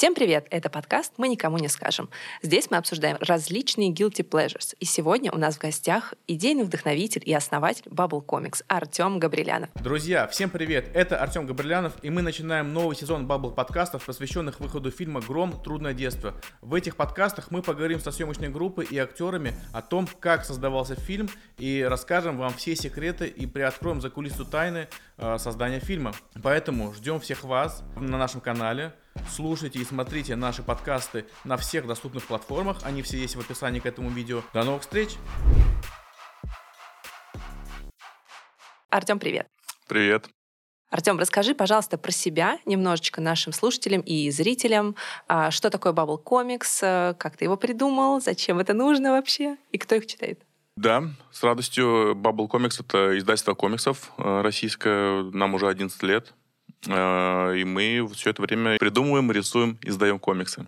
Всем привет! Это подкаст «Мы никому не скажем». Здесь мы обсуждаем различные guilty pleasures. И сегодня у нас в гостях идейный вдохновитель и основатель Bubble Comics Артем Габрилянов. Друзья, всем привет! Это Артем Габрилянов, и мы начинаем новый сезон Bubble подкастов, посвященных выходу фильма «Гром. Трудное детство». В этих подкастах мы поговорим со съемочной группой и актерами о том, как создавался фильм, и расскажем вам все секреты и приоткроем за кулису тайны э, создания фильма. Поэтому ждем всех вас на нашем канале. Слушайте и смотрите наши подкасты на всех доступных платформах. Они все есть в описании к этому видео. До новых встреч! Артем, привет! Привет! Артем, расскажи, пожалуйста, про себя немножечко нашим слушателям и зрителям. А, что такое Bubble Comics? Как ты его придумал? Зачем это нужно вообще? И кто их читает? Да, с радостью. Bubble Comics — это издательство комиксов э, российское. Нам уже 11 лет. Э, и мы все это время придумываем, рисуем, издаем комиксы.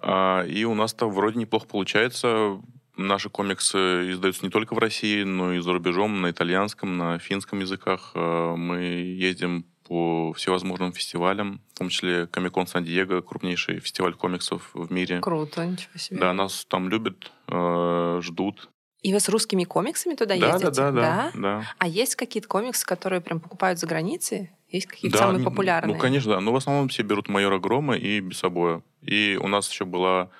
А, и у нас-то вроде неплохо получается. Наши комиксы издаются не только в России, но и за рубежом, на итальянском, на финском языках. Э, мы ездим по всевозможным фестивалям, в том числе Комикон Сан-Диего, крупнейший фестиваль комиксов в мире. Круто, ничего себе. Да, нас там любят, э, ждут. И вы с русскими комиксами туда да, ездите? Да, да, да, да. А есть какие-то комиксы, которые прям покупают за границей? Есть какие-то да, самые популярные? Ну, конечно, да. Но в основном все берут «Майора Грома» и «Бесобоя». И у нас еще была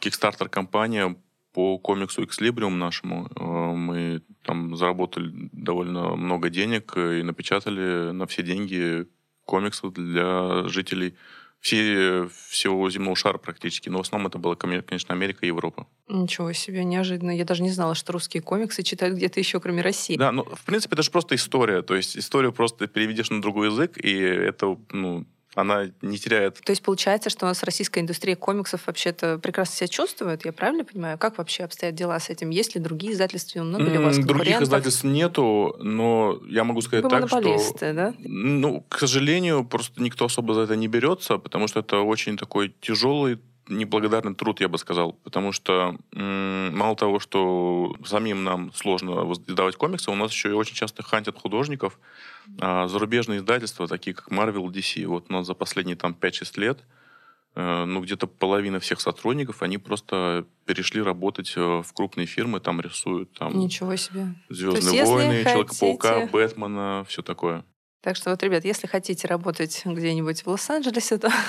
кикстартер-компания по комиксу «Экслибриум» нашему. Э, мы там заработали довольно много денег и напечатали на все деньги комиксы для жителей все, всего земного шара практически. Но в основном это было, конечно, Америка и Европа. Ничего себе, неожиданно. Я даже не знала, что русские комиксы читают где-то еще, кроме России. Да, ну, в принципе, это же просто история. То есть историю просто переведешь на другой язык, и это, ну, она не теряет. То есть получается, что у нас российская индустрия комиксов вообще-то прекрасно себя чувствует, я правильно понимаю? Как вообще обстоят дела с этим? Есть ли другие издательства? Много ли у вас Других издательств нету, но я могу сказать Вы так, что... да? Ну, к сожалению, просто никто особо за это не берется, потому что это очень такой тяжелый неблагодарный труд, я бы сказал, потому что мало того, что самим нам сложно издавать комиксы, у нас еще и очень часто хантят художников, а зарубежные издательства, такие как Marvel, DC, вот у нас за последние там 5-6 лет, э, ну, где-то половина всех сотрудников, они просто перешли работать э, в крупные фирмы, там рисуют там Ничего себе. Звездные есть, войны, Человека-паука. Бэтмена, все такое. Так что вот, ребят, если хотите работать где-нибудь в Лос-Анджелесе, то...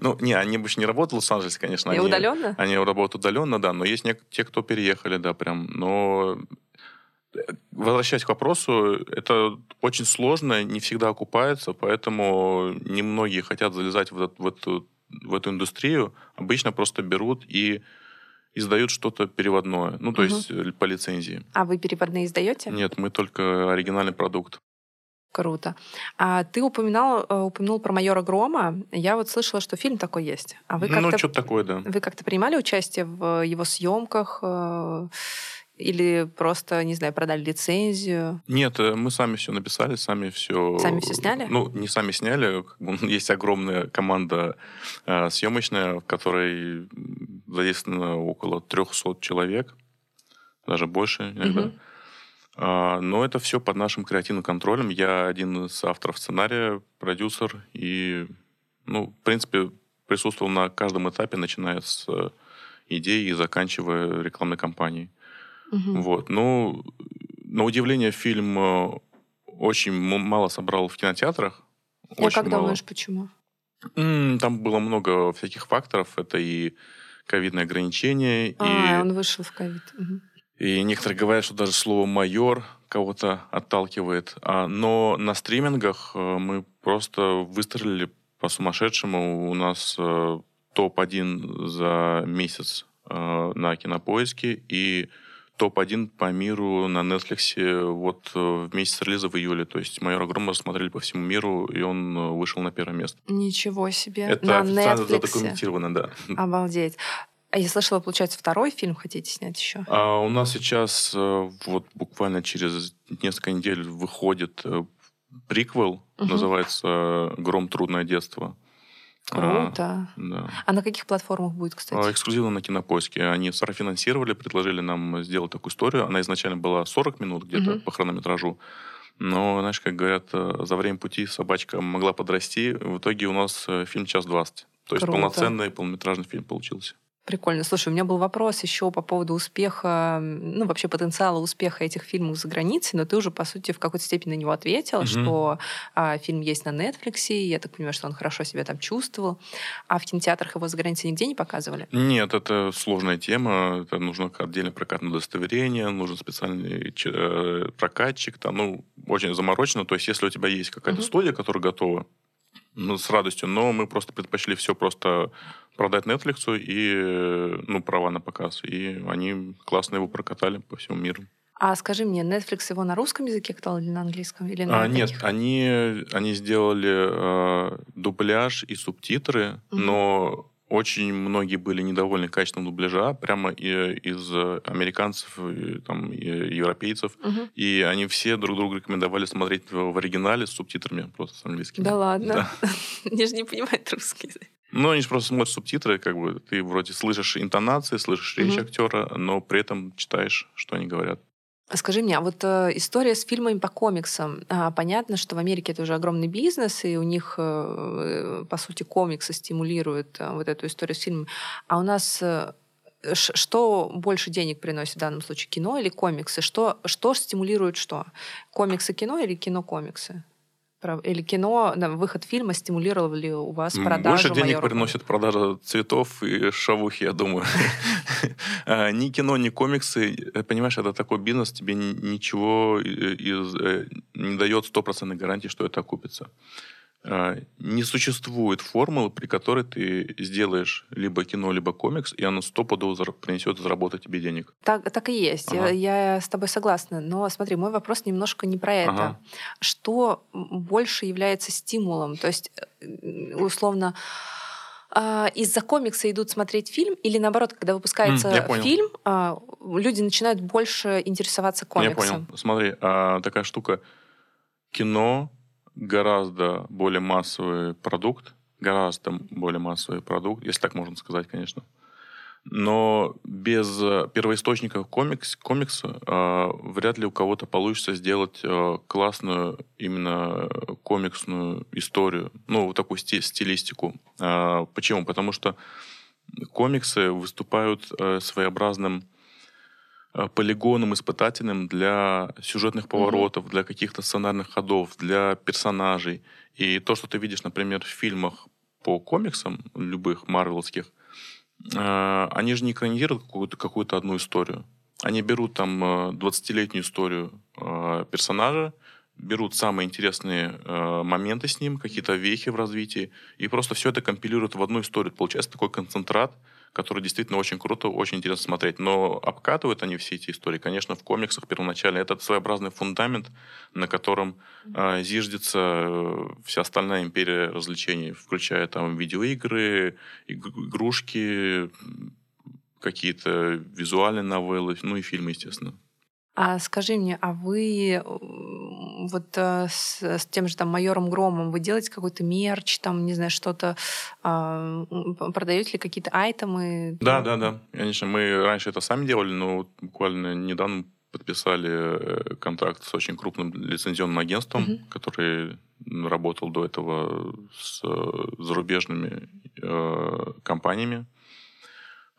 Ну, не, они больше не работают в Лос-Анджелесе, конечно. И они, удаленно? Они работают удаленно, да, но есть те, кто переехали, да, прям. Но э, возвращаясь к вопросу, это очень сложно, не всегда окупается, поэтому немногие хотят залезать в, в, эту, в эту индустрию. Обычно просто берут и издают что-то переводное, ну, то угу. есть э, по лицензии. А вы переводные издаете? Нет, мы только оригинальный продукт. Круто. А ты упоминал, э, упомянул про майора Грома. Я вот слышала, что фильм такой есть. А вы как-то, ну, что-то такое, да. Вы как-то принимали участие в его съемках? Э, или просто, не знаю, продали лицензию? Нет, э, мы сами все написали, сами все... Сами все сняли? Ну, не сами сняли. Есть огромная команда съемочная, в которой задействовано около 300 человек, даже больше иногда. Угу. А, но это все под нашим креативным контролем. Я один из авторов сценария, продюсер и, ну, в принципе, присутствовал на каждом этапе, начиная с э, идеи и заканчивая рекламной кампанией. Угу. Вот. Ну, на удивление, фильм э, очень мало собрал в кинотеатрах. Я очень как мало. думаешь, почему? Там было много всяких факторов. Это и ковидные ограничения. А, и... он вышел в ковид. Угу. И некоторые говорят, что даже слово «майор» кого-то отталкивает. А, но на стримингах э, мы просто выстрелили по-сумасшедшему. У нас э, топ-1 за месяц э, на Кинопоиске и топ-1 по миру на Netflix вот в месяц релиза в июле. То есть «Майор Грома» смотрели по всему миру, и он вышел на первое место. Ничего себе. Это на официально Netflix. задокументировано, да. Обалдеть. А я слышала, получается, второй фильм хотите снять еще? А у нас сейчас э, вот буквально через несколько недель выходит э, приквел, угу. называется «Гром. Трудное детство». Круто. А, да. а на каких платформах будет, кстати? А, эксклюзивно на Кинопоиске. Они профинансировали, предложили нам сделать такую историю. Она изначально была 40 минут где-то угу. по хронометражу. Но, знаешь, как говорят, э, за время пути собачка могла подрасти. В итоге у нас фильм час двадцать То есть Круто. полноценный полнометражный фильм получился. Прикольно. Слушай, у меня был вопрос еще по поводу успеха, ну, вообще потенциала успеха этих фильмов за границей, но ты уже, по сути, в какой-то степени на него ответила, Мгм. что а, фильм есть на Netflix, и я так понимаю, что он хорошо себя там чувствовал. А в кинотеатрах его за границей нигде не показывали? Нет, это сложная тема. Это нужно отдельно прокатное удостоверение, нужен специальный э, прокатчик. Там, ну, очень заморочено. То есть, если у тебя есть какая-то Мгм. студия, которая готова, ну, с радостью. Но мы просто предпочли все просто продать Netflix и, ну, права на показ. И они классно его прокатали по всему миру. А скажи мне, Netflix его на русском языке катал или на английском? Или на А, нет, они, они сделали э, дубляж и субтитры, Мгм. но очень многие были недовольны качеством дубляжа, прямо и- из э, американцев, и, там, европейцев. Мгм. И они все друг другу рекомендовали смотреть в, оригинале с субтитрами, просто с английским. Да ладно. Да. Они же не понимают русский язык. Ну, они же просто смотрят субтитры, как бы ты вроде слышишь интонации, слышишь речь Мгм. актера, но при этом читаешь, что они говорят. Скажи мне, а вот э, история с фильмами по комиксам. А, понятно, что в Америке это уже огромный бизнес, и у них, э, по сути, комиксы стимулируют э, вот эту историю с фильмами. А у нас э, что больше денег приносит в данном случае, кино или комиксы? Что, что стимулирует что? Комиксы кино или кино комиксы? Или кино, выход фильма стимулировал ли у вас М, продажу Больше денег «Майора приносит продажа цветов и шавухи, я думаю. А, Ни кино, ни комиксы, э, понимаешь, это такой бизнес, тебе ни- ничего э, э, не дает стопроцентной гарантии, что это окупится. А, Не существует формулы, при которой ты сделаешь либо кино, либо комикс, и оно стопудово принесет заработать тебе денег. Так, так и есть. Ага. Я, я с тобой согласна. Но смотри, мой вопрос немножко не про это. Ага. Что больше является стимулом? То есть, э, условно, а, из-за комикса идут смотреть фильм, или наоборот, когда выпускается я понял. фильм, а, люди начинают больше интересоваться Я комиксом. понял. Смотри, такая штука. Кино гораздо более массовый продукт, гораздо более массовый продукт, если так можно сказать, конечно. Но без э, первоисточников комикс, комикса э, вряд ли у кого-то получится сделать э, классную именно комиксную историю, ну, вот такую сти- стилистику. Э, почему? Потому что комиксы выступают э, своеобразным полигоном испытательным для сюжетных поворотов, для каких-то сценарных ходов, для персонажей. И то, что ты видишь, например, в фильмах по комиксам, любых марвелских, э, они же не экранируют какую-то, какую-то одну историю. Они берут там э, 20-летнюю историю э, персонажа, берут самые интересные э, моменты с ним, какие-то вехи в развитии, и просто все это компилируют в одну историю. Получается такой концентрат, который действительно очень круто, очень интересно смотреть. Но обкатывают они все эти истории, конечно, в комиксах первоначально. Это своеобразный фундамент, на котором э, зиждется вся остальная империя развлечений, включая там видеоигры, иг- игрушки, какие-то визуальные новеллы, ну и фильмы, естественно. А скажи мне, а вы вот э, с, с тем же там майором Громом вы делаете какой-то мерч, там, не знаю, что-то, а, м, продаете ли какие-то айтемы? Да, да, да. Конечно, мы раньше это сами делали, но вот буквально недавно подписали э, контракт с очень крупным лицензионным агентством, Мгм. который работал до этого с э, зарубежными э, компаниями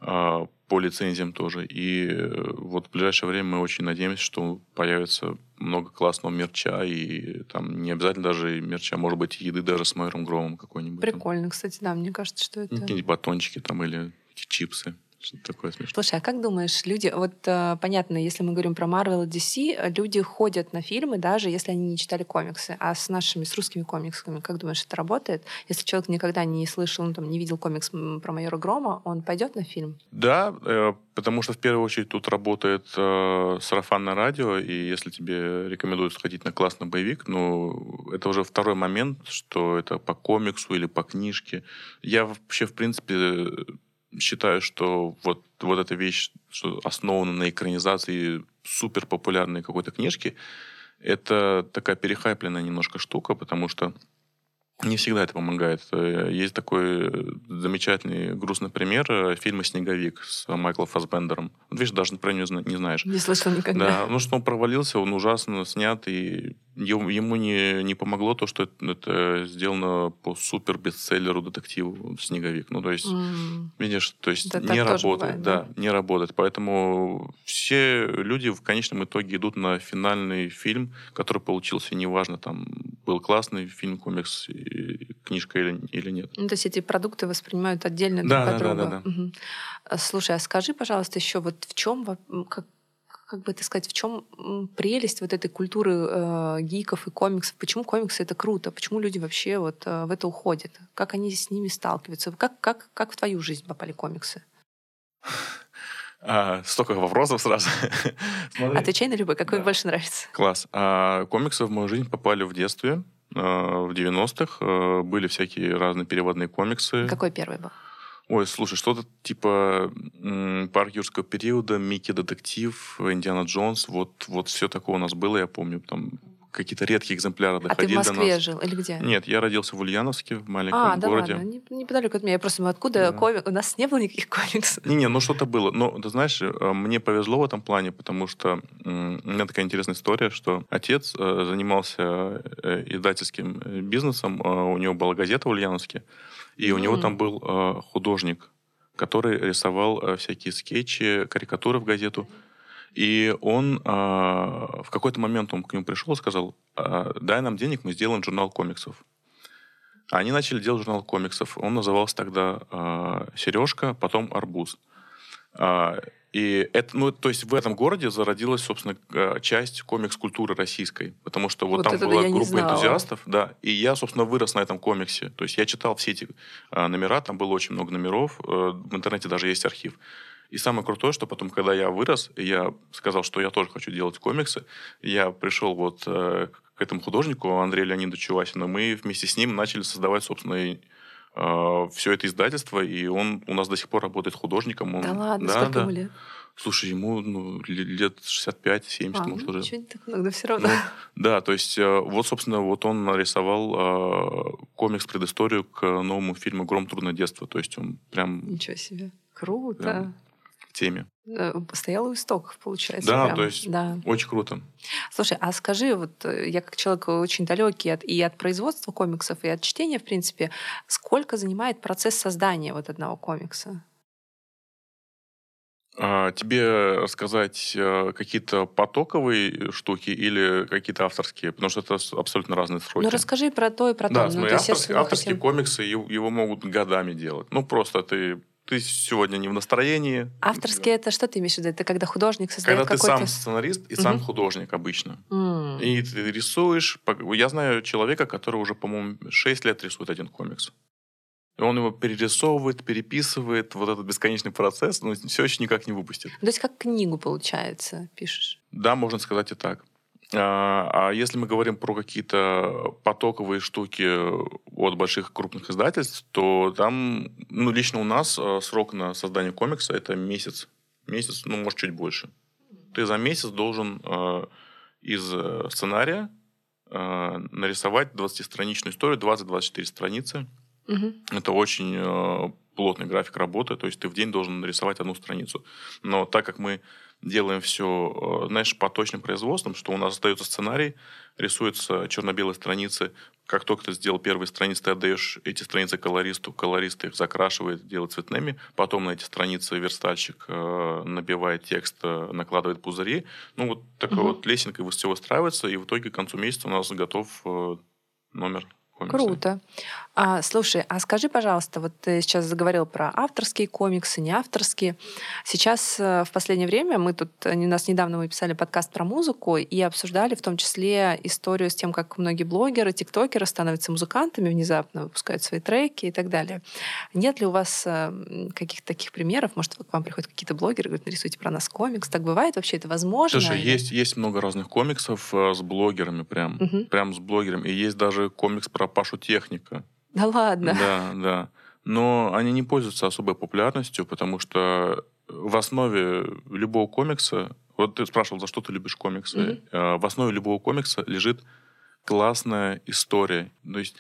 э, по лицензиям тоже. И э, вот в ближайшее время мы очень надеемся, что появится много классного мерча, и там не обязательно даже мерча, может быть, еды даже с майором Громом какой-нибудь. там. Прикольно, кстати, да, мне кажется, что это... Какие-нибудь батончики там или чипсы. Что-то такое смешное. Слушай, а как думаешь, люди, вот э, понятно, если мы говорим про Marvel и DC, люди ходят на фильмы, даже если они не читали комиксы, а с нашими, с русскими комиксами, как думаешь, это работает? Если человек никогда не слышал, ну, там, не видел комикс про майора Грома, он пойдет на фильм? Да, э, потому что в первую очередь тут работает э, сарафанное радио, и если тебе рекомендуют сходить на классный боевик, ну, это уже второй момент, что это по комиксу или по книжке. Я вообще, в принципе, считаю, что вот, вот эта вещь, что основана на экранизации супер популярной какой-то книжки, это такая перехайпленная немножко штука, потому что Не всегда это помогает. Э, есть такой замечательный грустный пример э, фильма «Снеговик» с Майклом Фассбендером. Вот, видишь, даже про него не знаешь. Не слышал никогда. Да, ну что он провалился, он ужасно снят, и ему не, не помогло то, что это, это сделано по супер бестселлеру детективу «Снеговик». Ну, то есть, mm. видишь, то есть да, не работает. Бывает, да, да, не работает. Поэтому все люди в конечном итоге идут на финальный фильм, который получился, неважно, там был классный фильм, комикс, книжка или, или нет. Ну, то есть эти продукты воспринимают отдельно друг да, от да, друга. Да, да, да. Угу. Слушай, а скажи, пожалуйста, еще вот в чем, как, как бы это сказать, в чем прелесть вот этой культуры э, гиков и комиксов? Почему комиксы это круто? Почему люди вообще вот э, в это уходят? Как они с ними сталкиваются? Как, как, как в твою жизнь попали комиксы? А, столько вопросов сразу. Отвечай на любой, какой да. больше нравится. Класс. А, комиксы в мою жизнь попали в детстве, в 90-х. А, были всякие разные переводные комиксы. Какой первый был? Ой, слушай, что-то типа парк юрского периода, Микки Детектив, Индиана Джонс, вот, вот все такое у нас было, я помню, там какие-то редкие экземпляры доходили А ты в Москве до нас. жил или где? Нет, я родился в Ульяновске, в маленьком а, да городе. ладно, не, неподалеку от меня. Я просто откуда да. комик... У нас не было никаких комиксов. Не-не, ну что-то было. Но, ты знаешь, э, мне повезло в этом плане, потому что у меня такая интересная история, что отец э, занимался э, издательским бизнесом, у него была газета в Ульяновске, и у него там был художник, который рисовал всякие скетчи, карикатуры в газету. И он э, в какой-то момент он к нему пришел и сказал, э, дай нам денег, мы сделаем журнал комиксов. Они начали делать журнал комиксов. Он назывался тогда э, «Сережка», потом «Арбуз». Э, и это, ну, то есть в этом городе зародилась, собственно, э, часть комикс-культуры российской, потому что вот, вот там была группа энтузиастов, да, и я, собственно, вырос на этом комиксе. То есть я читал все эти а, номера, там было очень много номеров, а, в интернете даже есть архив. И самое крутое, что потом, когда я вырос, я сказал, что я тоже хочу делать комиксы, я пришел вот э, к этому художнику Андрею Леонидовичу Васину, мы вместе с ним начали создавать, собственно, а, все это издательство, и он у нас до сих пор работает художником. Он, да ладно, да, сколько да. ему лет? Слушай, ему ну, лет 65-70, а, может, ну, уже. Ничего не так много, все равно. Ну, да, то есть э, вот, собственно, вот он нарисовал э, комикс-предысторию к новому фильму «Гром. Трудное детство». То есть он прям... Ничего себе. Круто. Прям в теме. Э, стоял у истоков, получается. Да, прям. то есть да. очень круто. Слушай, а скажи, вот э, я как человек очень далекий от, и от производства комиксов, и от чтения, в принципе, сколько занимает процесс создания вот одного комикса? А, тебе рассказать э, какие-то потоковые штуки или какие-то авторские? Потому что это абсолютно разные сроки. Ну, расскажи про то и про то. Да, ну, смотри, авторские, авторские комиксы, его могут годами делать. Ну, просто ты ты сегодня не в настроении. Авторские это что ты имеешь в виду? Это когда художник создает Когда ты сам сценарист и сам художник обычно. Mm. И ты рисуешь. Я знаю человека, который уже, по-моему, 6 лет рисует один комикс. И он его перерисовывает, переписывает, вот этот бесконечный процесс, но все еще никак не выпустит. То есть как книгу, получается, пишешь? Да, можно сказать и так. А, а если мы говорим про какие-то потоковые штуки от больших крупных издательств, то там, ну, лично у нас э, срок на создание комикса это месяц. Месяц, ну, может, чуть больше. Ты за месяц должен э, из э, сценария нарисовать 20-страничную историю, 20-24 страницы. Угу. Это очень плотный график работы, то есть ты в день должен нарисовать одну страницу. Но так как мы делаем все, э, знаешь, по точным производствам, что у нас остается сценарий, рисуются черно-белые страницы. Как только ты сделал первые страницы, ты отдаешь эти страницы колористу, колорист их закрашивает, делает цветными, потом на эти страницы верстальщик э, набивает текст, э, накладывает пузыри. Ну, вот такой угу. вот лесенкой все выстраивается, и в итоге к концу месяца у нас готов э, номер комиксы. Круто. А, слушай, а скажи, пожалуйста, вот ты сейчас заговорил про авторские комиксы, не авторские. Сейчас э, в последнее время мы тут, у нас недавно мы писали подкаст про музыку и обсуждали в том числе историю с тем, как многие блогеры, тиктокеры становятся музыкантами внезапно, выпускают свои треки и так далее. Нет ли у вас э, каких-то таких примеров? Может, к вам приходят какие-то блогеры, говорят, нарисуйте про нас комикс. Так бывает вообще? Это возможно? Слушай, есть, есть много разных комиксов э, с блогерами прям. Угу. Прям с блогерами. И есть даже комикс про Пашу Техника. Да ладно? Да, да. Но они не пользуются особой популярностью, потому что в основе любого комикса, вот ты спрашивал, за что ты любишь комиксы, mm-hmm. в основе любого комикса лежит классная история. То есть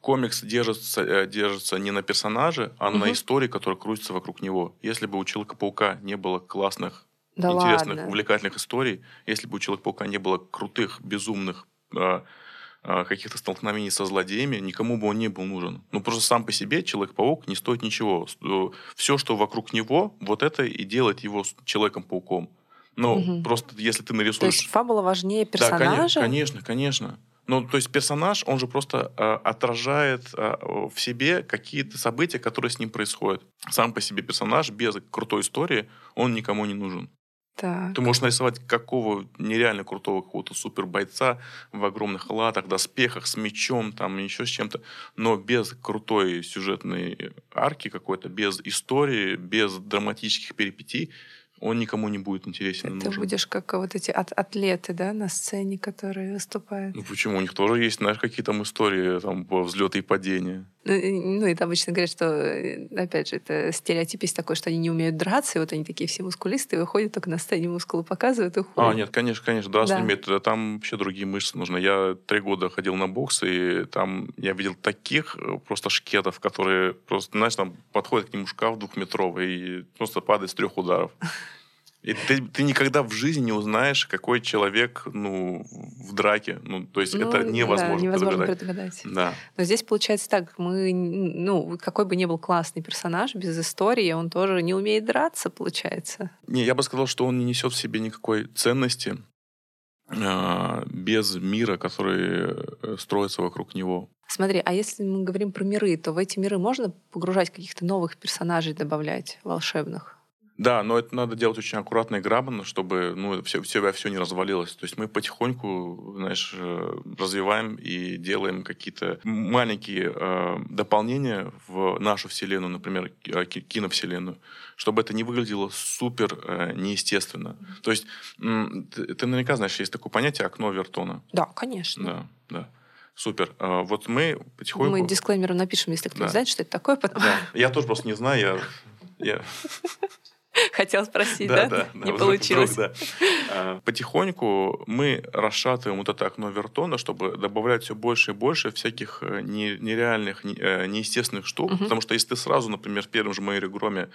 комикс держится, э, держится не на персонаже, а Мгм. на истории, которая крутится вокруг него. Если бы у Человека-паука не было классных, Да интересных, ладно. увлекательных историй, если бы у Человека-паука не было крутых, безумных а, каких-то столкновений со злодеями, никому бы он не был нужен. Ну, просто сам по себе Человек-паук не стоит ничего. Все, что вокруг него, вот это и делает его Человеком-пауком. Ну, Мгм. просто если ты То нарисуешь... есть фабула важнее Да, персонажа? конечно, конечно. Ну, то есть персонаж, он же просто а, отражает а, в себе какие-то события, которые с ним происходят. Сам по себе персонаж без крутой истории, он никому не нужен. Так. Ты можешь нарисовать какого нереально крутого какого-то супер бойца в огромных латах, доспехах, с мечом, там еще с чем-то, но без крутой сюжетной арки какой-то, без истории, без драматических перипетий, он никому не будет интересен. Ты нужен. будешь как вот эти ат- атлеты, да, на сцене, которые выступают. Ну почему? У них тоже есть, знаешь, какие там истории, там, взлеты и падения. Ну, ну, это обычно говорят, что, э, опять же, это стереотип есть такой, что они не умеют драться, и вот они такие все мускулистые, выходят только на сцене мускулы показывают и А, уходят. нет, конечно, конечно, драться Да. не умеют. Там вообще другие мышцы нужны. Я три года ходил на бокс, и там я видел таких э, просто шкетов, которые просто, знаешь, там подходит к нему шкаф двухметровый и просто падает с трех ударов. И ты, ты никогда в жизни не узнаешь, какой человек, ну, в драке. Ну, то есть Ну, это да, невозможно, невозможно предугадать. предугадать. Да. Но здесь получается так, мы, ну, какой бы ни был классный персонаж, без истории он тоже не умеет драться, получается. Не, я бы сказал, что он не несет в себе никакой ценности а, без мира, который э, строится вокруг него. Смотри, а если мы говорим про миры, то в эти миры можно погружать каких-то новых персонажей, добавлять волшебных? Да, но это надо делать очень аккуратно и грамотно, чтобы ну, все, все, все не развалилось. То есть мы потихоньку, знаешь, э, развиваем и делаем какие-то маленькие э, дополнения в нашу вселенную, например, э, ки- киновселенную, чтобы это не выглядело супер э, неестественно. То есть ты, ты наверняка знаешь, есть такое понятие окно Вертона. Да, конечно. Да, да. Супер. А, вот мы потихоньку... Мы дисклеймером напишем, если кто Да. знает, что это такое, потом Да. Я тоже просто не знаю, я... я... хотел спросить, да? Не получилось. вдруг, да. А, Потихоньку мы расшатываем вот это окно Вертона, чтобы добавлять все больше и больше всяких э, не- нереальных, не- э, неестественных штук. Потому что если ты сразу, например, в первом же Мэйре Громе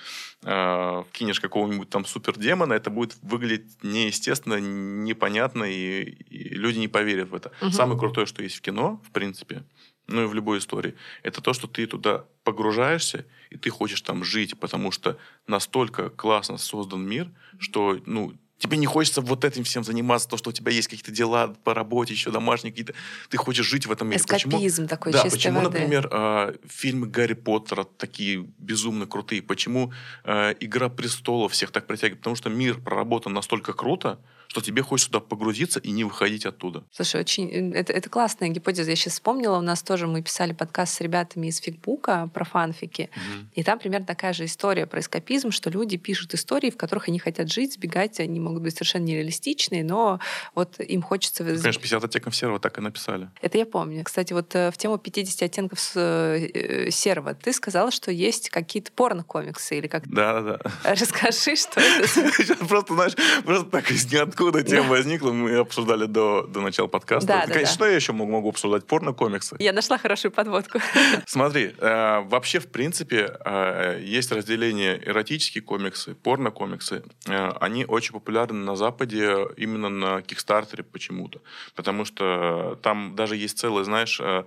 э, кинешь какого-нибудь там супердемона, это будет выглядеть неестественно, непонятно, и, и люди не поверят в это. Самое крутое, что есть в кино, в принципе, ну и в любой истории, это то, что ты туда погружаешься, и ты хочешь там жить, потому что настолько классно создан мир, что, ну, тебе не хочется вот этим всем заниматься, то, что у тебя есть какие-то дела по работе, еще домашние какие-то. Ты хочешь жить в этом мире. Почему? Эскапизм такой Да, чистой почему, воды. например, э, фильмы Гарри Поттера такие безумно крутые? Почему э, Игра престолов всех так притягивает? Потому что мир проработан настолько круто, что тебе хочется туда погрузиться и не выходить оттуда. Слушай, очень э, это, это классная гипотеза. Я сейчас вспомнила, у нас тоже мы писали подкаст с ребятами из фигбука про фанфики. И там примерно такая же история про эскапизм, что люди пишут истории, в которых они хотят жить, сбегать. Они могут быть совершенно нереалистичные, но вот им хочется... Ну, Конечно, 50 оттенков серого так и написали. Это я помню. Кстати, вот э, в тему 50 оттенков э, серого ты сказала, что есть какие-то порно-комиксы или как Да-да-да. Расскажи, что это. Сейчас просто, знаешь, просто так из ниоткуда тема возникла. Мы обсуждали до, до начала подкаста. Да, да, Конечно, да. что я еще могу, могу обсуждать? Порно-комиксы. Я нашла хорошую подводку. Смотри, э, вообще, в принципе, э, есть разделение эротические комиксы, порно-комиксы. Э, они очень популярны на Западе именно на Кикстартере почему-то. Потому что там даже есть целые, знаешь, э,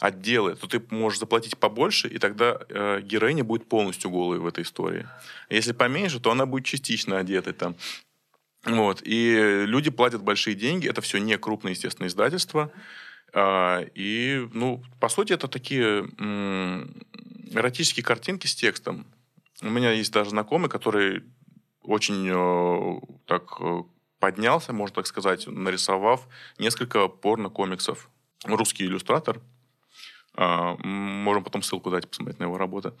отделы, то ты можешь заплатить побольше, и тогда э, героиня будет полностью голой в этой истории. Если поменьше, то она будет частично одетой там. Вот. И люди платят большие деньги. Это все не крупные, естественно, издательства. А, И, ну, по сути, это такие эротические картинки с текстом. У меня есть даже знакомый, который очень э, так э, поднялся, можно так сказать, нарисовав несколько порно-комиксов. Русский иллюстратор. А, Можем потом ссылку дать, посмотреть на его работу.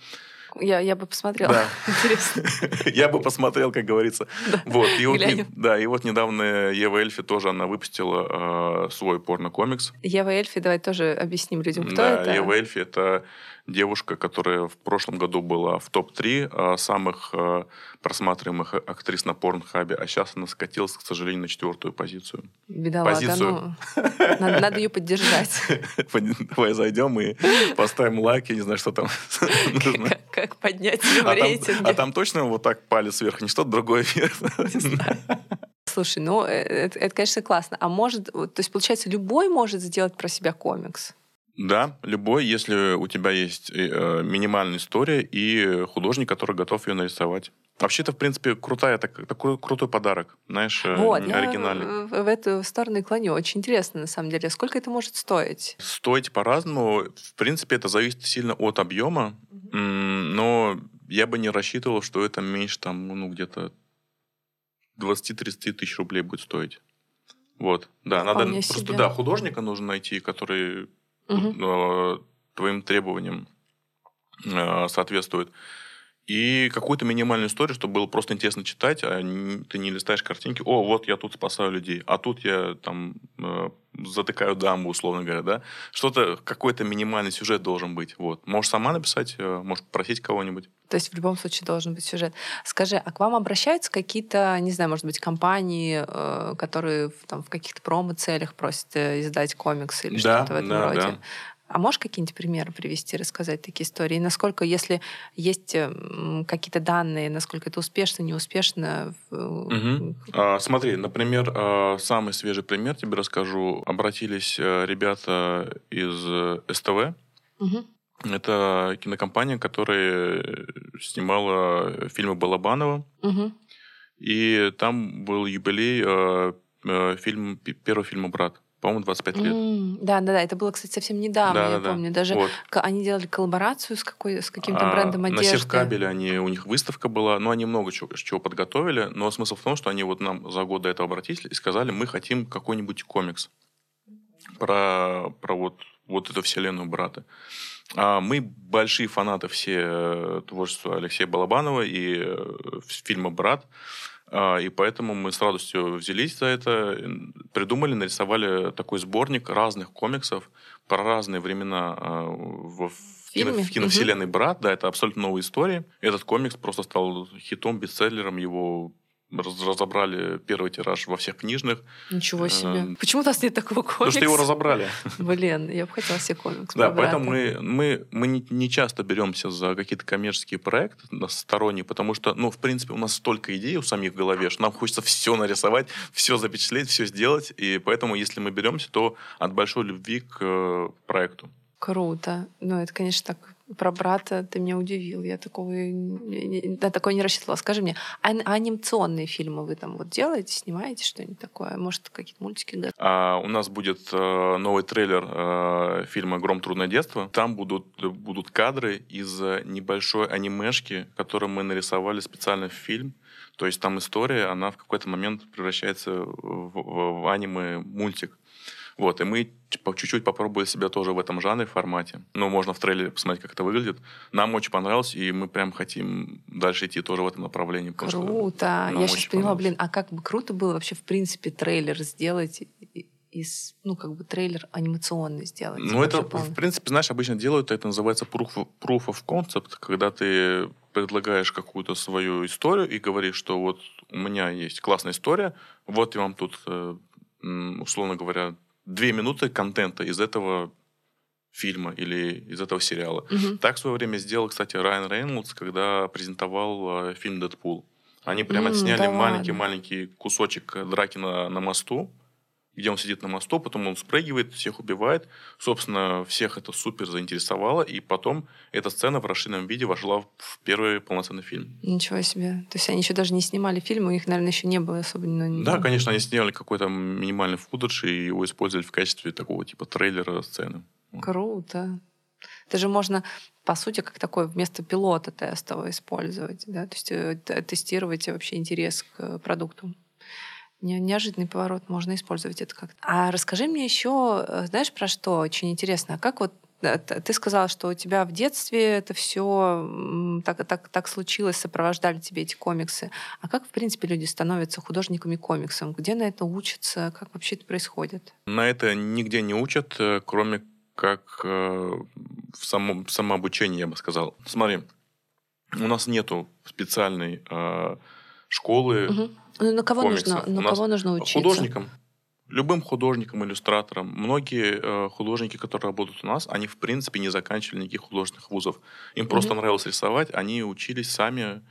Я, я бы посмотрела. Да. Интересно. Я бы посмотрел, как говорится. Вот, и вот, не- да, и вот недавно Ева Эльфи тоже она выпустила э, свой порно-комикс. Ева Эльфи, давай тоже объясним людям, кто да, это. Ева Эльфи это девушка, которая в прошлом году была в топ-3 э, самых э, просматриваемых актрис на порнхабе, а сейчас она скатилась, к сожалению, на четвертую позицию. Бедолага, позицию. ну, надо, надо ее поддержать. Давай зайдем мы поставим лайк, я не знаю, что там нужно. Как, поднять в А там, рейтинге. а там точно вот так палец вверх, не что-то другое вверх. Слушай, ну э, это, это, конечно, классно. А может, то есть, получается, любой может сделать про себя комикс? Да, любой, если у тебя есть э, минимальная история и художник, который готов ее нарисовать. Вообще, это, в принципе, крутая, так, такой крутой подарок, знаешь, э, Вот, я оригинальный. в, в эту сторону и клоню. Очень интересно, на самом деле. Сколько это может стоить? Стоить по-разному. В принципе, это зависит сильно от объема, М, но я бы не рассчитывал, что это меньше там, ну, где-то 20-30 тысяч рублей будет стоить. Вот, да, надо Вполне просто, себе. да, художника нужно найти, который Э, твоим требованиям э, соответствует. И какую-то минимальную историю, чтобы было просто интересно читать, а ты не листаешь картинки, о, вот я тут спасаю людей, а тут я там э, затыкаю дамбу, условно говоря, да. Что-то, какой-то минимальный сюжет должен быть. Вот. Можешь сама написать, э, можешь попросить кого-нибудь. То есть в любом случае должен быть сюжет. Скажи, а к вам обращаются какие-то, не знаю, может быть, компании, э, которые там, в каких-то промо-целях просят э, издать комиксы или Да, что-то в этом да, роде? да. А можешь какие-нибудь примеры привести, рассказать такие истории? И насколько, если есть м, какие-то данные, насколько это успешно, неуспешно? Мгм. А, смотри, например, а, самый свежий пример тебе расскажу. Обратились э, ребята из э, СТВ. Мгм. Это кинокомпания, которая снимала фильмы Балабанова. Мгм. И там был юбилей э, э, фильм, первого фильма «Брат». По-моему, 25 лет. Да, да, да. Это было, кстати, совсем недавно, я Да-да-да. помню. Даже Вот. они делали коллаборацию с, какой, с каким-то А, брендом На одежды. Севкабеле они, у них выставка была, но они много чего, чего подготовили. Но смысл в том, что они вот нам за год до этого обратились и сказали, мы хотим какой-нибудь комикс про, про вот, вот эту вселенную брата. А мы большие фанаты все э, творчества Алексея Балабанова и э, фильма «Брат». А, И поэтому мы с радостью взялись за это, придумали, нарисовали такой сборник разных комиксов про разные времена а, в, кино- Фильме? в киновселенной «Брат». Да, это абсолютно новая история. Этот комикс просто стал хитом, бестселлером. Его разобрали первый тираж во всех книжных, Ничего себе. Эм, Почему у нас нет такого комикса? потому что его разобрали. Блин, я бы хотела себе комикс. Да, поэтому мы, мы, мы не, не часто беремся за какие-то коммерческие проекты на- сторонние, потому что, ну, в принципе, у нас столько идей у самих в голове, что нам хочется все нарисовать, все запечатлеть, все сделать. И поэтому, если мы беремся, то от большой любви к э, проекту. Круто. Ну, это, конечно, так про брата ты меня удивил. Я такого да, такое не рассчитывала. Скажи мне, а, анимационные фильмы вы там вот делаете, снимаете что-нибудь такое? Может, какие-то мультики? А у нас будет э, новый трейлер э, фильма «Гром. Трудное детство». Там будут, будут кадры из э, небольшой анимешки, которую мы нарисовали специально в фильм. То есть там история, она в какой-то момент превращается в, в- в аниме-мультик. Вот, и мы типа, чуть-чуть попробовали себя тоже в этом жанре, формате. Ну, можно в трейлере посмотреть, как это выглядит. Нам очень понравилось, и мы прям хотим дальше идти тоже в этом направлении. Круто. Я сейчас поняла, блин, а как бы круто было вообще, в принципе, трейлер сделать из, ну, как бы трейлер анимационный сделать. Ну, это, полный. в принципе, знаешь, обычно делают, это называется proof of, proof of concept, когда ты предлагаешь какую-то свою историю и говоришь, что вот у меня есть классная история, вот я вам тут, э, условно говоря, две минуты контента из этого фильма или из этого сериала. Мгм. Так в свое время сделал, кстати, Райан Рейнольдс, когда презентовал э, фильм «Дэдпул». Они прямо М, сняли да маленький-маленький кусочек драки на, на мосту, где он сидит на мосту, потом он спрыгивает, всех убивает. Собственно, всех это супер заинтересовало, и потом эта сцена в расширенном виде вошла в первый полноценный фильм. Ничего себе. То есть они еще даже не снимали фильм, у них, наверное, еще не было особо... ну, Да, конечно, они сняли какой-то минимальный фудаж и его использовали в качестве такого типа трейлера сцены. Круто. Это же можно, по сути, как такое вместо пилота тестового использовать, да, то есть э, тестировать вообще интерес к э, продукту. Не- Неожиданный поворот, можно использовать это как-то. А расскажи мне еще, э, знаешь, про что очень интересно, а как вот э, ты сказала, что у тебя в детстве это все так, так, так случилось, сопровождали тебе эти комиксы. А как, в принципе, люди становятся художниками комиксом? Где на это учатся? Как вообще это происходит? На это нигде не учат, э, кроме как э, в самом самообучении, я бы сказал. Смотри, у нас нету специальной э, школы Мгм. Ну, на кого комиксов. нужно, на кого нужно учиться? художникам. любым художником, иллюстратором. Многие э, художники, которые работают у нас, они в принципе не заканчивали никаких художественных вузов. Им mm-hmm. просто нравилось рисовать, они учились сами,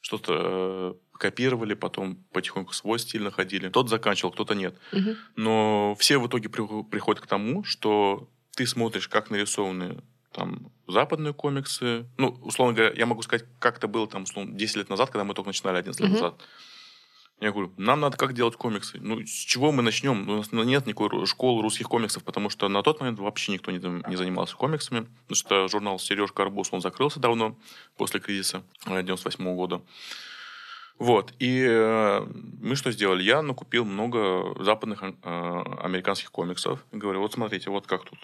что-то э, копировали, потом потихоньку свой стиль находили. Кто-то заканчивал, кто-то нет. Мгм. Но все в итоге при- приходят к тому, что ты смотришь, как нарисованы там западные комиксы. Ну, условно говоря, я могу сказать, как это было там, условно, 10 лет назад, когда мы только начинали 11 лет Мгм. назад. Я говорю, нам надо как делать комиксы. Ну, с чего мы начнем? У нас нет никакой школы русских комиксов, потому что на тот момент вообще никто не, не занимался комиксами. Потому что журнал «Сережка Арбуз», он закрылся давно, после кризиса 98 года. Вот. И э, мы что сделали? Я накупил много западных э, американских комиксов. Говорю, вот смотрите, вот как тут.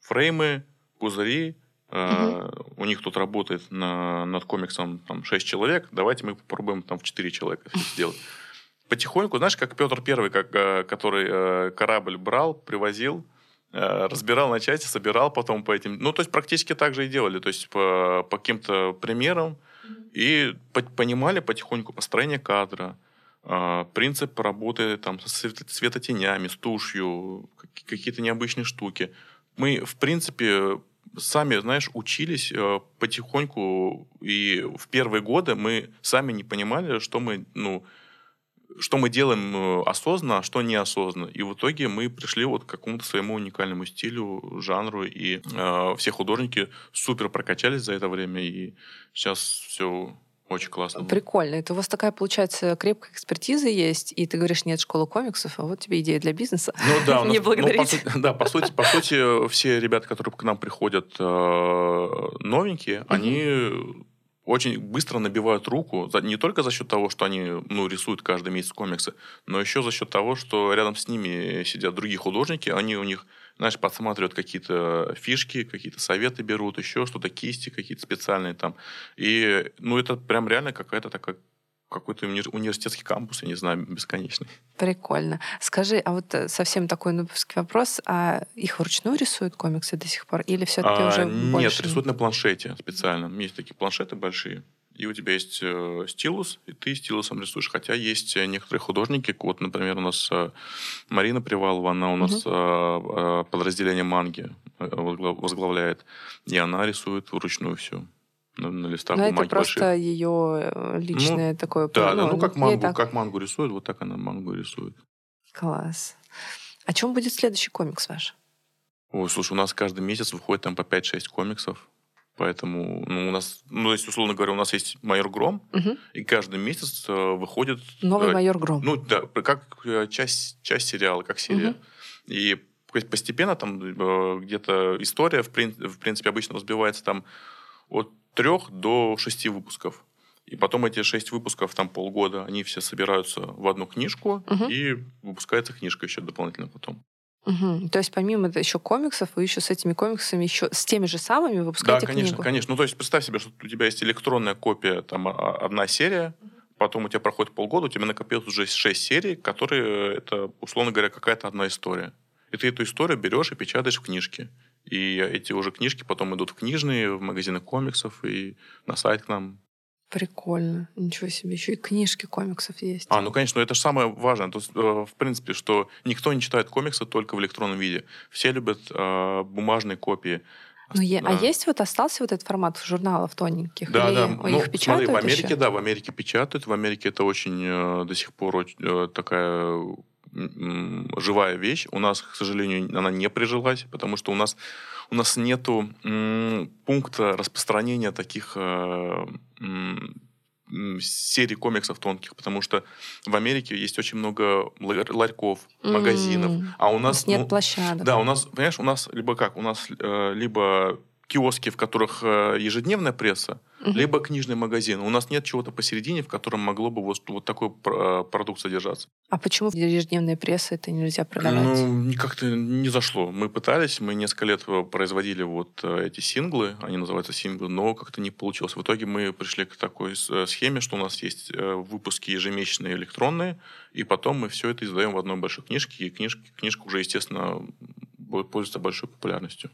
Фреймы, пузыри. э, У них тут работает на, над комиксом там, 6 человек. Давайте мы попробуем там в 4 человека сделать. Потихоньку, знаешь, как Петр Первый, как, э, который э, корабль брал, привозил, э, разбирал на части, собирал потом по этим... Ну, то есть практически так же и делали. То есть по, по каким-то примерам и по- понимали потихоньку построение кадра, принцип работы там, со свет- светотенями, с тушью, как- какие-то необычные штуки. Мы, в принципе, сами, знаешь, учились потихоньку, и в первые годы мы сами не понимали, что мы, ну, что мы делаем э, осознанно, а что неосознанно. И в итоге мы пришли вот к какому-то своему уникальному стилю, жанру, и э, все художники супер прокачались за это время, и сейчас все очень классно. Прикольно. Это у вас такая, получается, крепкая экспертиза есть, и ты говоришь, нет школы комиксов, а вот тебе идея для бизнеса. Ну да, Не ну, сути- да, по сути, по сути, все ребята, которые к нам приходят э, новенькие, они очень быстро набивают руку, не только за счет того, что они ну, рисуют каждый месяц комиксы, но еще за счет того, что рядом с ними сидят другие художники, они у них, знаешь, подсматривают какие-то фишки, какие-то советы берут, еще что-то, кисти какие-то специальные там. И, ну, это прям реально какая-то такая какой-то уни- университетский кампус, я не знаю, бесконечный. Прикольно. Скажи, а вот э, совсем такой нубовский вопрос, а их вручную рисуют комиксы до сих пор? Или все таки А, уже Нет, больше? рисуют на планшете специально. Есть такие планшеты большие. И у тебя есть э, стилус, и ты стилусом рисуешь. Хотя есть э, некоторые художники, вот, например, у нас э, Марина Привалова, она у нас э, э, подразделение манги возгла- возглавляет, и она рисует вручную все на, на листах Ну, это бумаги просто больших. ее личное такое... Да, да, ну как ей мангу, так. как мангу рисует, вот так она мангу рисует. Класс. О чем будет следующий комикс ваш? Ой, слушай, у нас каждый месяц выходит там по 5-6 комиксов. Поэтому, ну, у нас, ну, есть, условно говоря, у нас есть майор Гром, Мгм. и каждый месяц э, выходит... Новый э, майор Гром. Ну, да, как э, часть, часть сериала, как серия. Мгм. И постепенно там э, где-то история, в, прин- в принципе, обычно разбивается там от трех до шести выпусков. И потом эти шесть выпусков, там полгода, они все собираются в одну книжку, Мгм. и выпускается книжка еще дополнительно потом. Мгм. То есть помимо еще комиксов, вы еще с этими комиксами, еще с теми же самыми Да, выпускаете конечно, книгу? конечно. Ну, то есть представь себе, что у тебя есть электронная копия, там а, одна серия, потом у тебя проходит полгода, у тебя накопилось уже шесть серий, которые, это, условно говоря, какая-то одна история. И ты эту историю берешь и печатаешь в книжке. И эти уже книжки потом идут в книжные, в магазины комиксов и на сайт к нам. Прикольно. Ничего себе. Еще и книжки комиксов есть. А, ну, конечно, это же самое важное. То есть, э, в принципе, что никто не читает комиксы только в электронном виде. Все любят э, бумажные копии. Ну, е- А есть вот остался вот этот формат журналов тоненьких? Да, Или да. их Ну, смотри, печатают в Америке, еще? да, в Америке печатают. В Америке это очень э, до сих пор э, такая живая вещь. У нас, к сожалению, она не прижилась, потому что у нас у нас нету м, пункта распространения таких э, серий комиксов тонких, потому что в Америке есть очень много лар- ларьков, магазинов, М, а у нас нет ну, площадок. да, у нас, понимаешь, у нас либо как, у нас э, либо киоски, в которых э, ежедневная пресса, Либо книжный магазин. У нас нет чего-то посередине, в котором могло бы вот, вот такой пр- продукт содержаться. А почему в ежедневной прессе это нельзя продавать? Ну, как-то не зашло. Мы пытались, мы несколько лет э, производили вот э, эти синглы, они называются синглы, но как-то не получилось. В итоге мы пришли к такой э, схеме, что у нас есть выпуски ежемесячные электронные, и потом мы все это издаем в одной большой книжке, и книжка, книжка уже, естественно, будет пользоваться большой популярностью.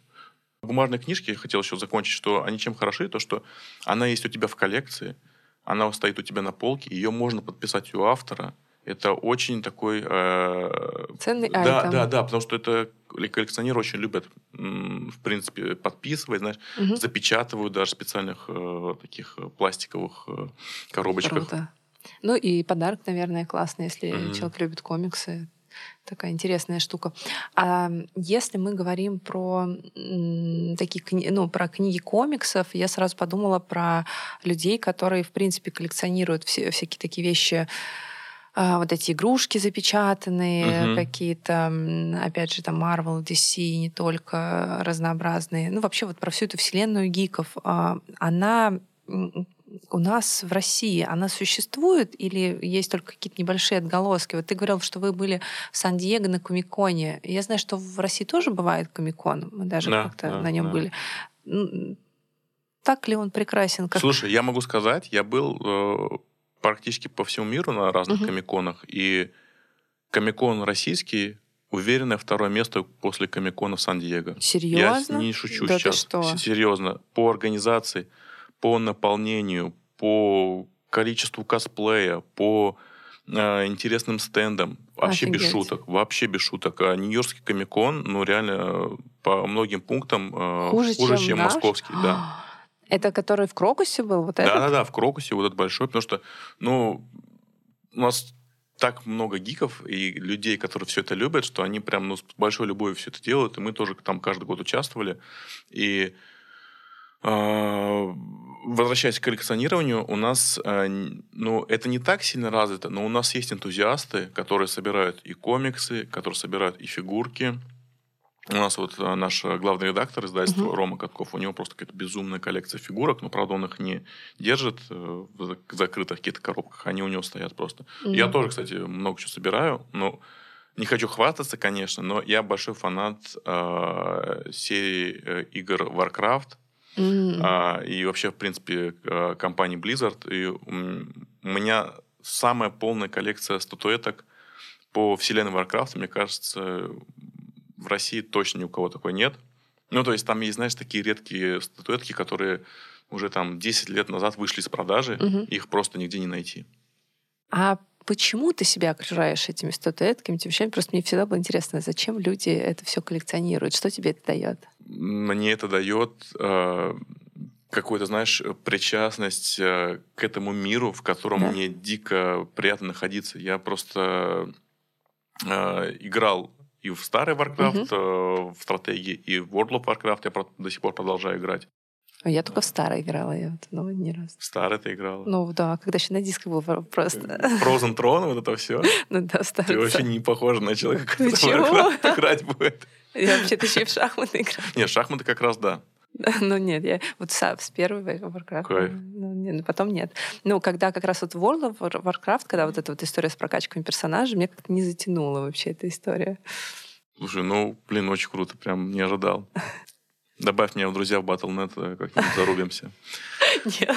Бумажные книжки, я хотел еще закончить, что они чем хороши, то что она есть у тебя в коллекции, она стоит у тебя на полке, ее можно подписать у автора, это очень такой... Э, Ценный да, айтем. Да, да, потому что это коллекционеры очень любят, в принципе, подписывать, знаешь, угу. запечатывают даже в специальных э, таких э, пластиковых э, коробочках. Круто. Ну и подарок, наверное, классный, если mm человек любит комиксы. Такая интересная штука. А если мы говорим про такие кни... ну, про книги комиксов, я сразу подумала про людей, которые, в принципе, коллекционируют все, всякие такие вещи, а, вот эти игрушки запечатанные, угу. какие-то, опять же, там Marvel, DC, не только разнообразные. Ну, вообще вот про всю эту вселенную гиков. А, она у нас в России, она существует или есть только какие-то небольшие отголоски? Вот ты говорил, что вы были в Сан-Диего на Комиконе. Я знаю, что в России тоже бывает Комикон. Мы даже да, как-то да, на нем да. были. Так ли он прекрасен? Как... Слушай, я могу сказать, я был э, практически по всему миру на разных угу. комиконах. И комикон российский уверенное второе место после комикона Сан-Диего. Серьезно? Я не шучу да сейчас. Что? Серьезно. По организации, по наполнению, по количеству косплея, по э, интересным стендам. Вообще Офигеть. без шуток. Вообще без шуток. А Нью-Йоркский комикон, ну, реально, по многим пунктам э, хуже, хуже, чем, чем московский. Да. Это который в Крокусе был? Вот да, да, да, в Крокусе вот этот большой, потому что, ну, у нас так много гиков и людей, которые все это любят, что они прям ну, с большой любовью все это делают, и мы тоже там каждый год участвовали. И э, возвращаясь к коллекционированию, у нас, э, ну, это не так сильно развито, но у нас есть энтузиасты, которые собирают и комиксы, которые собирают и фигурки, у нас вот а, наш главный редактор издательства uh-huh. Рома Катков, у него просто какая-то безумная коллекция фигурок, но, правда, он их не держит э, в закрытых каких-то коробках, они у него стоят просто. Uh-huh. Я тоже, кстати, много чего собираю, но не хочу хвастаться, конечно, но я большой фанат э, серии э, игр Warcraft, Mm. Э, и вообще, в принципе, э, компании Blizzard. И у меня самая полная коллекция статуэток по вселенной Warcraft, мне кажется, в России точно ни у кого такой нет. Ну, то есть там есть, знаешь, такие редкие статуэтки, которые уже там 10 лет назад вышли из продажи, угу. их просто нигде не найти. А почему ты себя окружаешь этими статуэтками, этими вещами? Просто мне всегда было интересно, зачем люди это все коллекционируют? Что тебе это дает? Мне это дает э, какую-то, знаешь, причастность э, к этому миру, в котором да. мне дико приятно находиться. Я просто э, играл и в старый Warcraft, угу. в стратегии, и в World of Warcraft я до сих пор продолжаю играть. А я только в старый играла, я вот, ну, не раз. В старый ты играла? Ну, да, когда еще на диске был просто. Frozen Throne, вот это все? Ну да, старый. Ты вообще не похожа на человека, который играть будет. Я вообще-то еще и в шахматы играю. Нет, шахматы как раз да. Ну нет, я вот с, первой Warcraft. Кайф. Ну, нет, ну, потом нет. Ну, когда как раз вот World of Warcraft, когда вот эта вот история с прокачками персонажей, мне как-то не затянула вообще эта история. Слушай, ну, блин, очень круто, прям не ожидал. Добавь меня в друзья в Battle.net, э, как-нибудь зарубимся. Нет.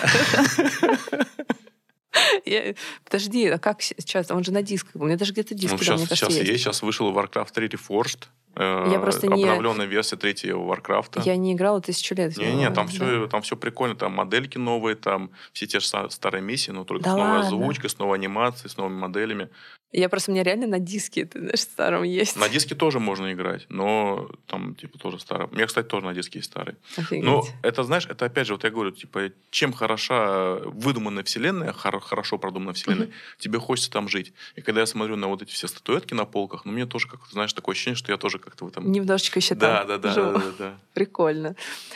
Я... Подожди, а как сейчас? Он же на дисках был. У меня даже где-то диск. Ну, сейчас, сейчас есть. Сейчас вышел Warcraft 3 Reforged. Э, я просто не... Обновленная версия третьего Warcraft. Я не играла тысячу лет. Не-не, там, да. все, там все прикольно. Там модельки новые, там все те же старые миссии, но только да с новой ладно? озвучкой, с новой анимацией, с новыми моделями. Я просто, у меня реально на диске, ты знаешь, старом есть. На диске тоже можно играть, но там, типа, тоже старый. У меня, кстати, тоже на диске есть старый. Офигеть. Но это, знаешь, это опять же, вот я говорю, типа, чем хороша выдуманная вселенная, хорошо продуманная вселенная, угу. тебе хочется там жить. И когда я смотрю на вот эти все статуэтки на полках, ну, мне тоже, как знаешь, такое ощущение, что я тоже как-то в этом... Немножечко еще да, там да, да, живу. да, да, да. Прикольно.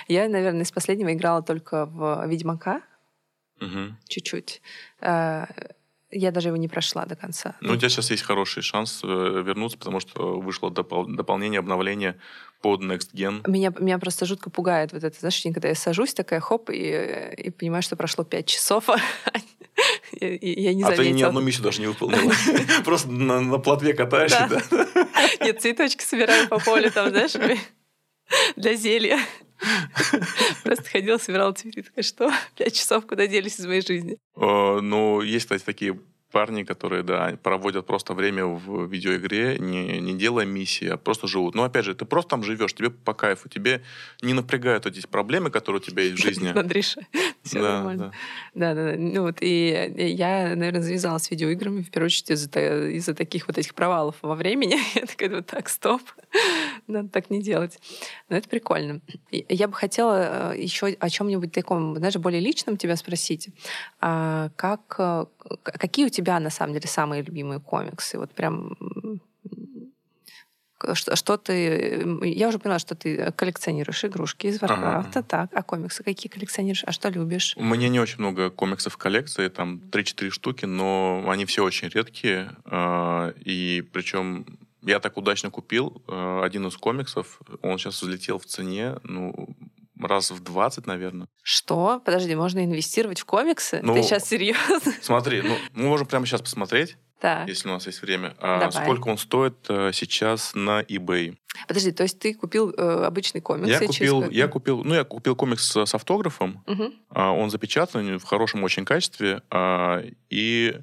Я, наверное, из последнего играла только в Ведьмака. Угу. Чуть-чуть э, я даже его не прошла до конца. Ну, у тебя сейчас есть хороший шанс э, вернуться, потому что вышло допол- дополнение, обновление под Next Gen. Меня, меня просто жутко пугает вот это, знаешь, когда я сажусь, такая хоп, и, и понимаю, что прошло пять часов, я не заметила. А ты ни одну миссию даже не выполнила. Просто на плотве катаешься, да? Нет, цветочки собираю по полю, там, знаешь, для зелья. Просто ходила, собирала цветы. Такая, что? Пять часов куда делись из моей жизни? Ну, есть, кстати, такие парни, которые, да, проводят просто время в видеоигре, не, не делая миссии, а просто живут. Но, опять же, ты просто там живешь, тебе по кайфу, тебе не напрягают эти проблемы, которые у тебя есть в жизни. Андриша, все Да, нормально. Да, да, да. Ну вот, и я, наверное, завязалась с видеоиграми, в первую очередь, из-за из-за таких вот этих провалов во времени. Я такая, вот так, стоп, надо так не делать. Но это прикольно. Я бы хотела еще о чем-нибудь таком, знаешь, более личном тебя спросить. А Как, э, какие у тебя, на самом деле, самые любимые комиксы? Вот прям что, что ты... Я уже поняла, что ты коллекционируешь игрушки из Ага. Варкрафта, так. А комиксы какие коллекционируешь? А что любишь? У меня не очень много комиксов в коллекции, там 3-4 штуки, но они все очень редкие. э, И причем я так удачно купил э, один из комиксов, он сейчас взлетел в цене, ну, раз в 20, наверное. Что? Подожди, можно инвестировать в комиксы? Ну, Ты сейчас серьезно? Смотри, ну, мы можем прямо сейчас посмотреть, Так. если у нас есть время, а Давай. сколько он стоит э, сейчас на eBay. Подожди, то есть ты купил э, обычный комикс? Я купил, я купил, ну, я купил комикс с, с автографом, Мгм. а, он запечатан в хорошем очень качестве, а, и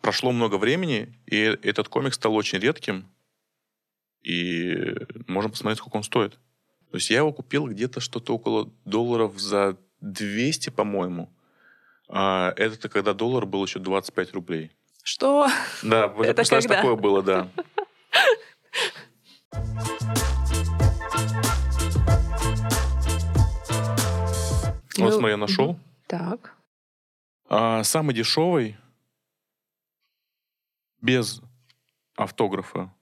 прошло много времени, и этот комикс стал очень редким, и можем посмотреть, сколько он стоит. То есть я его купил где-то что-то около долларов за 200, по-моему. А, это когда доллар был еще 25 рублей. Что? Да, это представляешь, когда? такое было, да. Вот ну, смотри, я нашел. Так. А, самый дешевый без автографа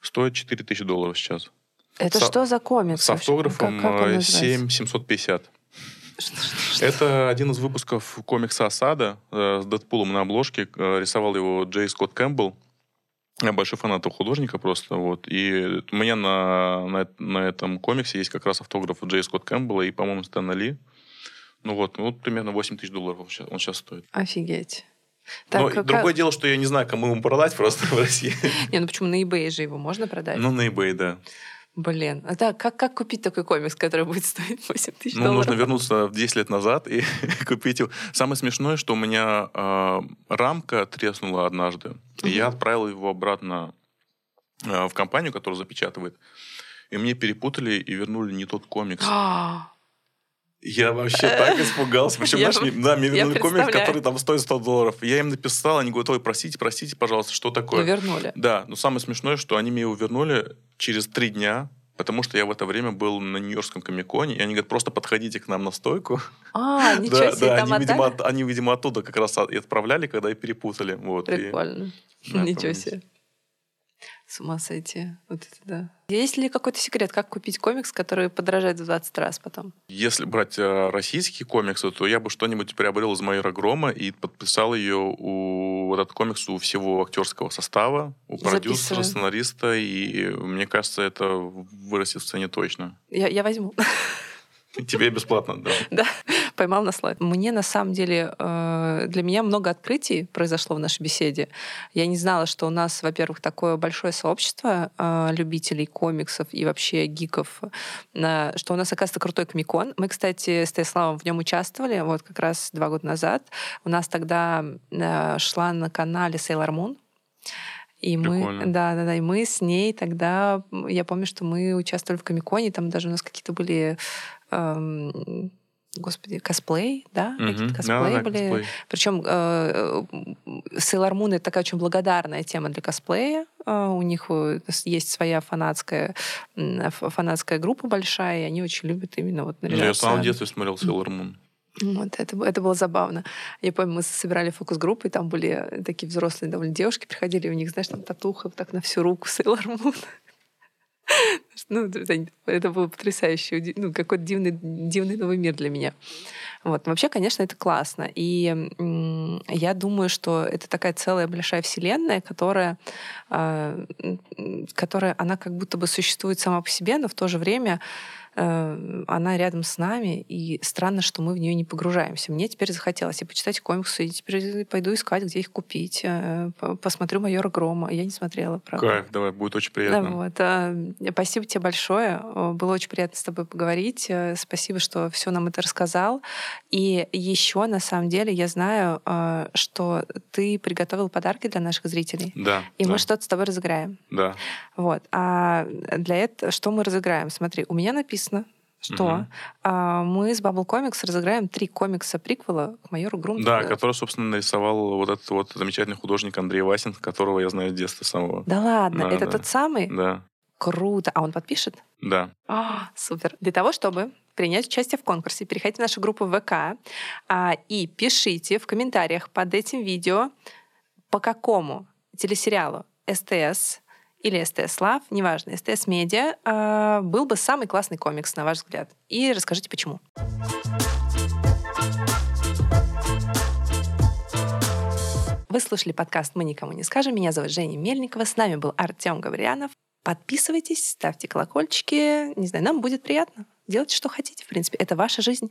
стоит 4000 долларов сейчас. Это что за комикс? С автографом как, как 7 это один из выпусков комикса «Осада» э, с Дэдпулом на обложке. Э, Рисовал его Джей Скотт Кэмпбелл. Я большой фанат этого художника просто. Вот. И у меня на, на, на этом комиксе есть как раз автограф Джей Скотт Кэмпбелла и, по-моему, Стэна Ли. Ну вот, ну, вот примерно 8 тысяч долларов он сейчас, он сейчас стоит. Офигеть. Но Так, как- другое дело, что я не знаю, кому ему продать просто в России. Не, ну почему на eBay же его можно продать? Ну, на eBay, да. Блин. А так, как, как купить такой комикс, который будет стоить 8 тысяч Ну, долларов? нужно вернуться в 10 лет назад и купить его. Самое смешное, что у меня э, рамка треснула однажды. И я отправил его обратно э, в компанию, которая запечатывает. И мне перепутали и вернули не тот комикс. А, Я вообще так испугался. Причем, знаешь, мне- да, мне вернули комикс, который там стоит 100 долларов. Я им написал, они говорят, ой, простите, простите, пожалуйста, что Ну, такое? вернули. Да, но самое смешное, что они мне его вернули через три дня, потому что я в это время был на Нью-Йоркском комиконе, и они говорят, просто подходите к нам на стойку. А, ничего да, себе, да, там они, видимо, от- они, видимо, оттуда как раз и отправляли, когда и перепутали. Вот, и- Прикольно. Да, Ничего себе. С ума сойти. Вот это да. Есть ли какой-то секрет, как купить комикс, который подорожает в 20 раз потом? Если брать э, российские комиксы, то я бы что-нибудь приобрел из Майора Грома и подписал ее у вот этот комикс у всего актерского состава, у продюсера, Записываю. сценариста, и мне кажется, это вырастет в цене точно. Я, я возьму. Тебе бесплатно, да. Да, поймал на слайд. Мне на самом деле, э, для меня много открытий произошло в нашей беседе. Я не знала, что у нас, во-первых, такое большое сообщество э, любителей комиксов и вообще гиков, э, что у нас, оказывается, крутой комикон. Мы, кстати, с Станиславом в нем участвовали вот как раз два года назад. У нас тогда шла на канале Sailor Moon. И мы, да, да, да, и мы с ней тогда, я помню, что мы участвовали в Комиконе, там даже у нас какие-то были эм, господи, косплей, да? Какие-то Мгм. косплеи Да-да-да, были. косплей. Причем Sailor Moon — это такая очень благодарная тема для косплея. Э, У них э, есть своя фанатская, фанатская группа большая, и они очень любят именно вот Ну, Я в наряжаться. самом детстве смотрел Sailor Moon. Вот, это, это было забавно. Я помню, мы собирали фокус-группы, и там были такие взрослые довольно девушки, приходили, и у них, знаешь, там татуха вот так на всю руку Sailor Moon. Ну, это было потрясающе, ну, какой-то дивный, дивный новый мир для меня. Вот. Вообще, конечно, это классно. И я думаю, что это такая целая большая вселенная, которая, а, которая, она как будто бы существует сама по себе, но в то же время она рядом с нами, и странно, что мы в нее не погружаемся. Мне теперь захотелось и почитать комиксы, и теперь пойду искать, где их купить. Э, посмотрю «Майора Грома». Я не смотрела, правда. Кайф, давай, будет очень приятно. Да, вот. Э, спасибо тебе большое. Было очень приятно с тобой поговорить. Э, спасибо, что все нам это рассказал. И еще, на самом деле, я знаю, что ты приготовил подарки для наших зрителей. Да. И да. мы что-то с тобой разыграем. Да. Вот. А для этого что мы разыграем? Смотри, у меня написано что угу. а, мы с Bubble Comics разыграем три комикса приквела к майору Груму. Да, который, собственно, нарисовал вот этот вот замечательный художник Андрей Васин, которого я знаю с детства самого. Да ладно, да, это да. тот самый? Да. Круто. А он подпишет? Да. А, супер. Для того, чтобы принять участие в конкурсе, переходите в нашу группу ВК а, и пишите в комментариях под этим видео, по какому телесериалу СТС или СТС Лав, неважно, СТС Медиа, э, был бы самый классный комикс, на ваш взгляд? И расскажите, почему. Вы слушали подкаст «Мы никому не скажем». Меня зовут Женя Мельникова. С нами был Артем Гаврилянов. Подписывайтесь, ставьте колокольчики. Не знаю, нам будет приятно. Делайте, что хотите, в принципе. Это ваша жизнь.